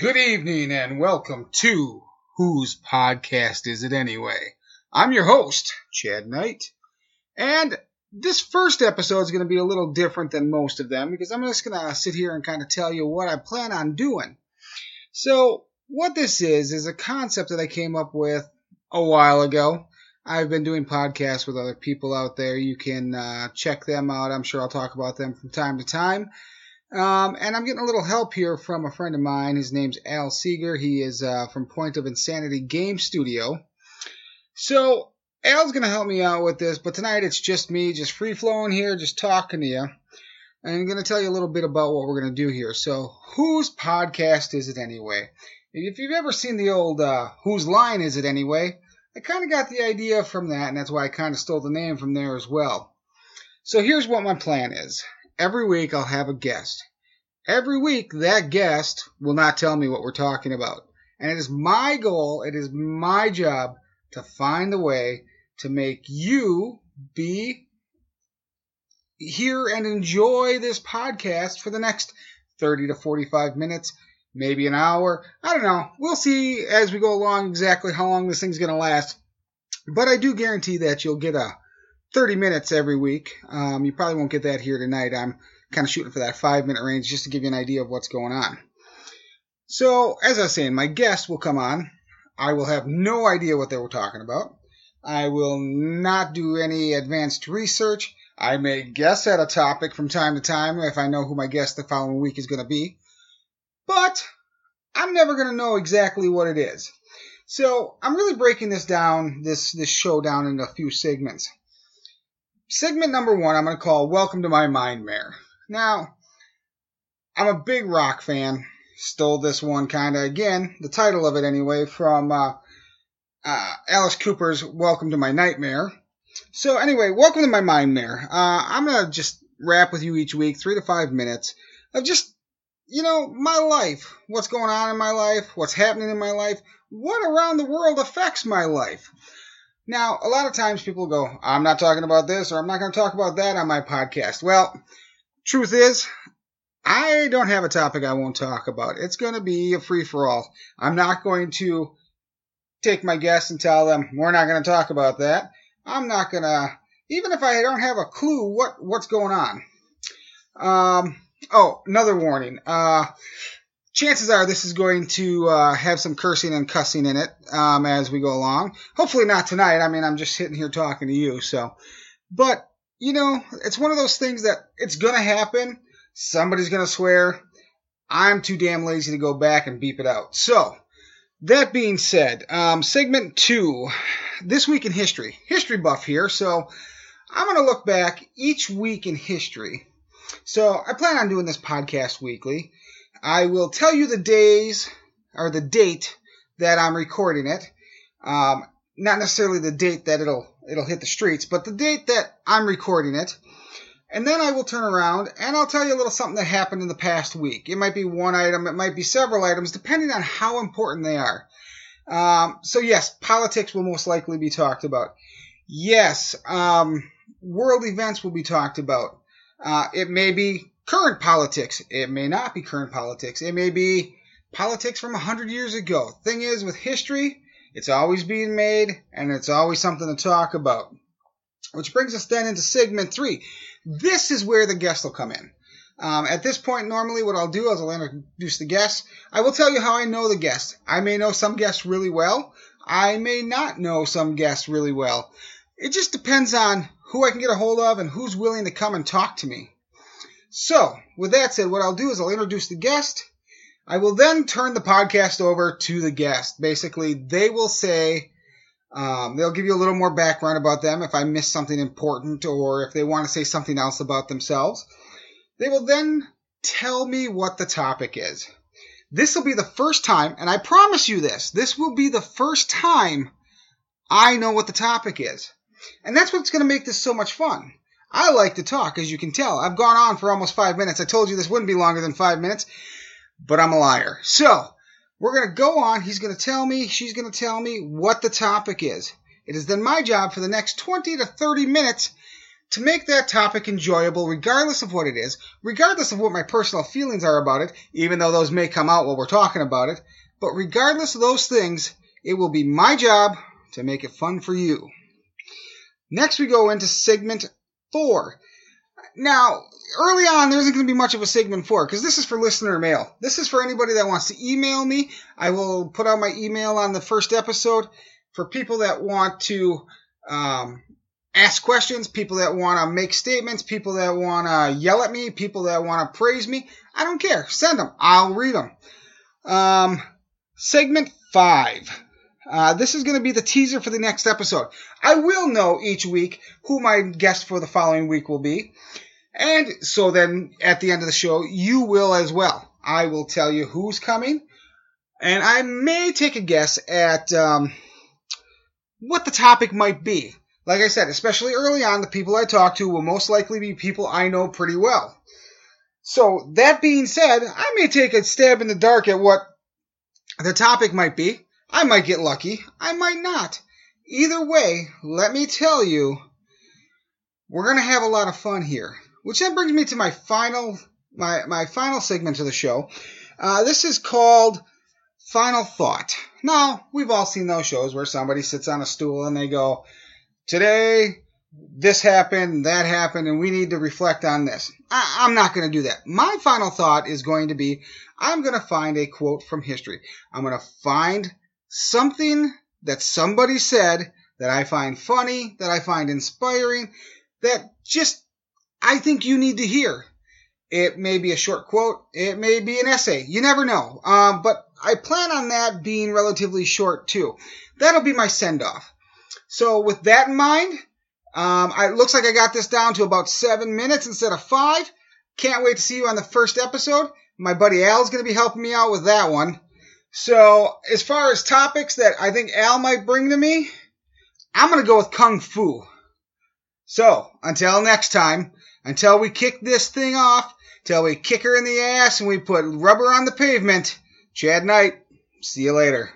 Good evening and welcome to Whose Podcast Is It Anyway? I'm your host, Chad Knight, and this first episode is going to be a little different than most of them because I'm just going to sit here and kind of tell you what I plan on doing. So, what this is, is a concept that I came up with a while ago. I've been doing podcasts with other people out there. You can uh, check them out. I'm sure I'll talk about them from time to time. Um, and I'm getting a little help here from a friend of mine. His name's Al Seeger. He is uh, from Point of Insanity Game Studio. So Al's going to help me out with this, but tonight it's just me, just free flowing here, just talking to you. And I'm going to tell you a little bit about what we're going to do here. So, whose podcast is it anyway? If you've ever seen the old uh, Whose Line Is It Anyway? I kind of got the idea from that, and that's why I kind of stole the name from there as well. So, here's what my plan is every week I'll have a guest. Every week, that guest will not tell me what we're talking about. And it is my goal, it is my job to find a way to make you be here and enjoy this podcast for the next 30 to 45 minutes, maybe an hour. I don't know. We'll see as we go along exactly how long this thing's going to last. But I do guarantee that you'll get a 30 minutes every week. Um, you probably won't get that here tonight. I'm kind of shooting for that five minute range just to give you an idea of what's going on. So, as I was saying, my guest will come on. I will have no idea what they were talking about. I will not do any advanced research. I may guess at a topic from time to time if I know who my guest the following week is going to be. But I'm never going to know exactly what it is. So I'm really breaking this down, this, this show down into a few segments. Segment number one, I'm going to call Welcome to My Mind Mare. Now, I'm a big rock fan. Stole this one kind of, again, the title of it anyway, from uh, uh, Alice Cooper's Welcome to My Nightmare. So, anyway, welcome to my mind mare. Uh, I'm going to just rap with you each week, three to five minutes, of just, you know, my life. What's going on in my life, what's happening in my life, what around the world affects my life. Now, a lot of times people go, I'm not talking about this, or I'm not going to talk about that on my podcast. Well, truth is, I don't have a topic I won't talk about. It's going to be a free for all. I'm not going to take my guests and tell them we're not going to talk about that. I'm not going to, even if I don't have a clue what, what's going on. Um, oh, another warning. Uh, chances are this is going to uh, have some cursing and cussing in it um, as we go along. Hopefully not tonight. I mean, I'm just sitting here talking to you, so. But you know, it's one of those things that it's gonna happen. Somebody's gonna swear. I'm too damn lazy to go back and beep it out. So, that being said, um, segment two, this week in history, history buff here. So, I'm gonna look back each week in history. So, I plan on doing this podcast weekly. I will tell you the days or the date that I'm recording it. Um, not necessarily the date that it'll it'll hit the streets, but the date that I'm recording it. And then I will turn around and I'll tell you a little something that happened in the past week. It might be one item, it might be several items, depending on how important they are. Um, so yes, politics will most likely be talked about. Yes, um, world events will be talked about. Uh, it may be current politics. It may not be current politics. It may be politics from a hundred years ago. Thing is, with history, it's always being made, and it's always something to talk about. Which brings us then into segment three. This is where the guest will come in. Um, at this point, normally what I'll do is I'll introduce the guest. I will tell you how I know the guest. I may know some guests really well. I may not know some guests really well. It just depends on who I can get a hold of and who's willing to come and talk to me. So, with that said, what I'll do is I'll introduce the guest. I will then turn the podcast over to the guest. Basically, they will say, um, they'll give you a little more background about them if I miss something important or if they want to say something else about themselves. They will then tell me what the topic is. This will be the first time, and I promise you this, this will be the first time I know what the topic is. And that's what's going to make this so much fun. I like to talk, as you can tell. I've gone on for almost five minutes. I told you this wouldn't be longer than five minutes but I'm a liar. So, we're going to go on. He's going to tell me, she's going to tell me what the topic is. It is then my job for the next 20 to 30 minutes to make that topic enjoyable, regardless of what it is, regardless of what my personal feelings are about it, even though those may come out while we're talking about it. But regardless of those things, it will be my job to make it fun for you. Next, we go into segment four. Now, early on, there isn't going to be much of a segment four because this is for listener mail. This is for anybody that wants to email me. I will put out my email on the first episode for people that want to um, ask questions, people that want to make statements, people that want to yell at me, people that want to praise me. I don't care. Send them. I'll read them. Um, segment five. Uh, this is going to be the teaser for the next episode. I will know each week who my guest for the following week will be. And so then at the end of the show, you will as well. I will tell you who's coming. And I may take a guess at um, what the topic might be. Like I said, especially early on, the people I talk to will most likely be people I know pretty well. So, that being said, I may take a stab in the dark at what the topic might be. I might get lucky. I might not. Either way, let me tell you, we're going to have a lot of fun here. Which then brings me to my final, my, my final segment of the show. Uh, this is called Final Thought. Now, we've all seen those shows where somebody sits on a stool and they go, today, this happened, that happened, and we need to reflect on this. I, am not going to do that. My final thought is going to be I'm going to find a quote from history. I'm going to find something that somebody said that I find funny, that I find inspiring, that just I think you need to hear. It may be a short quote, it may be an essay, you never know. Um, but I plan on that being relatively short too. That'll be my send off. So with that in mind, um, it looks like I got this down to about seven minutes instead of five. Can't wait to see you on the first episode. My buddy Al's going to be helping me out with that one. So, as far as topics that I think Al might bring to me, I'm going to go with Kung Fu. So, until next time, until we kick this thing off, till we kick her in the ass and we put rubber on the pavement, Chad Knight, see you later.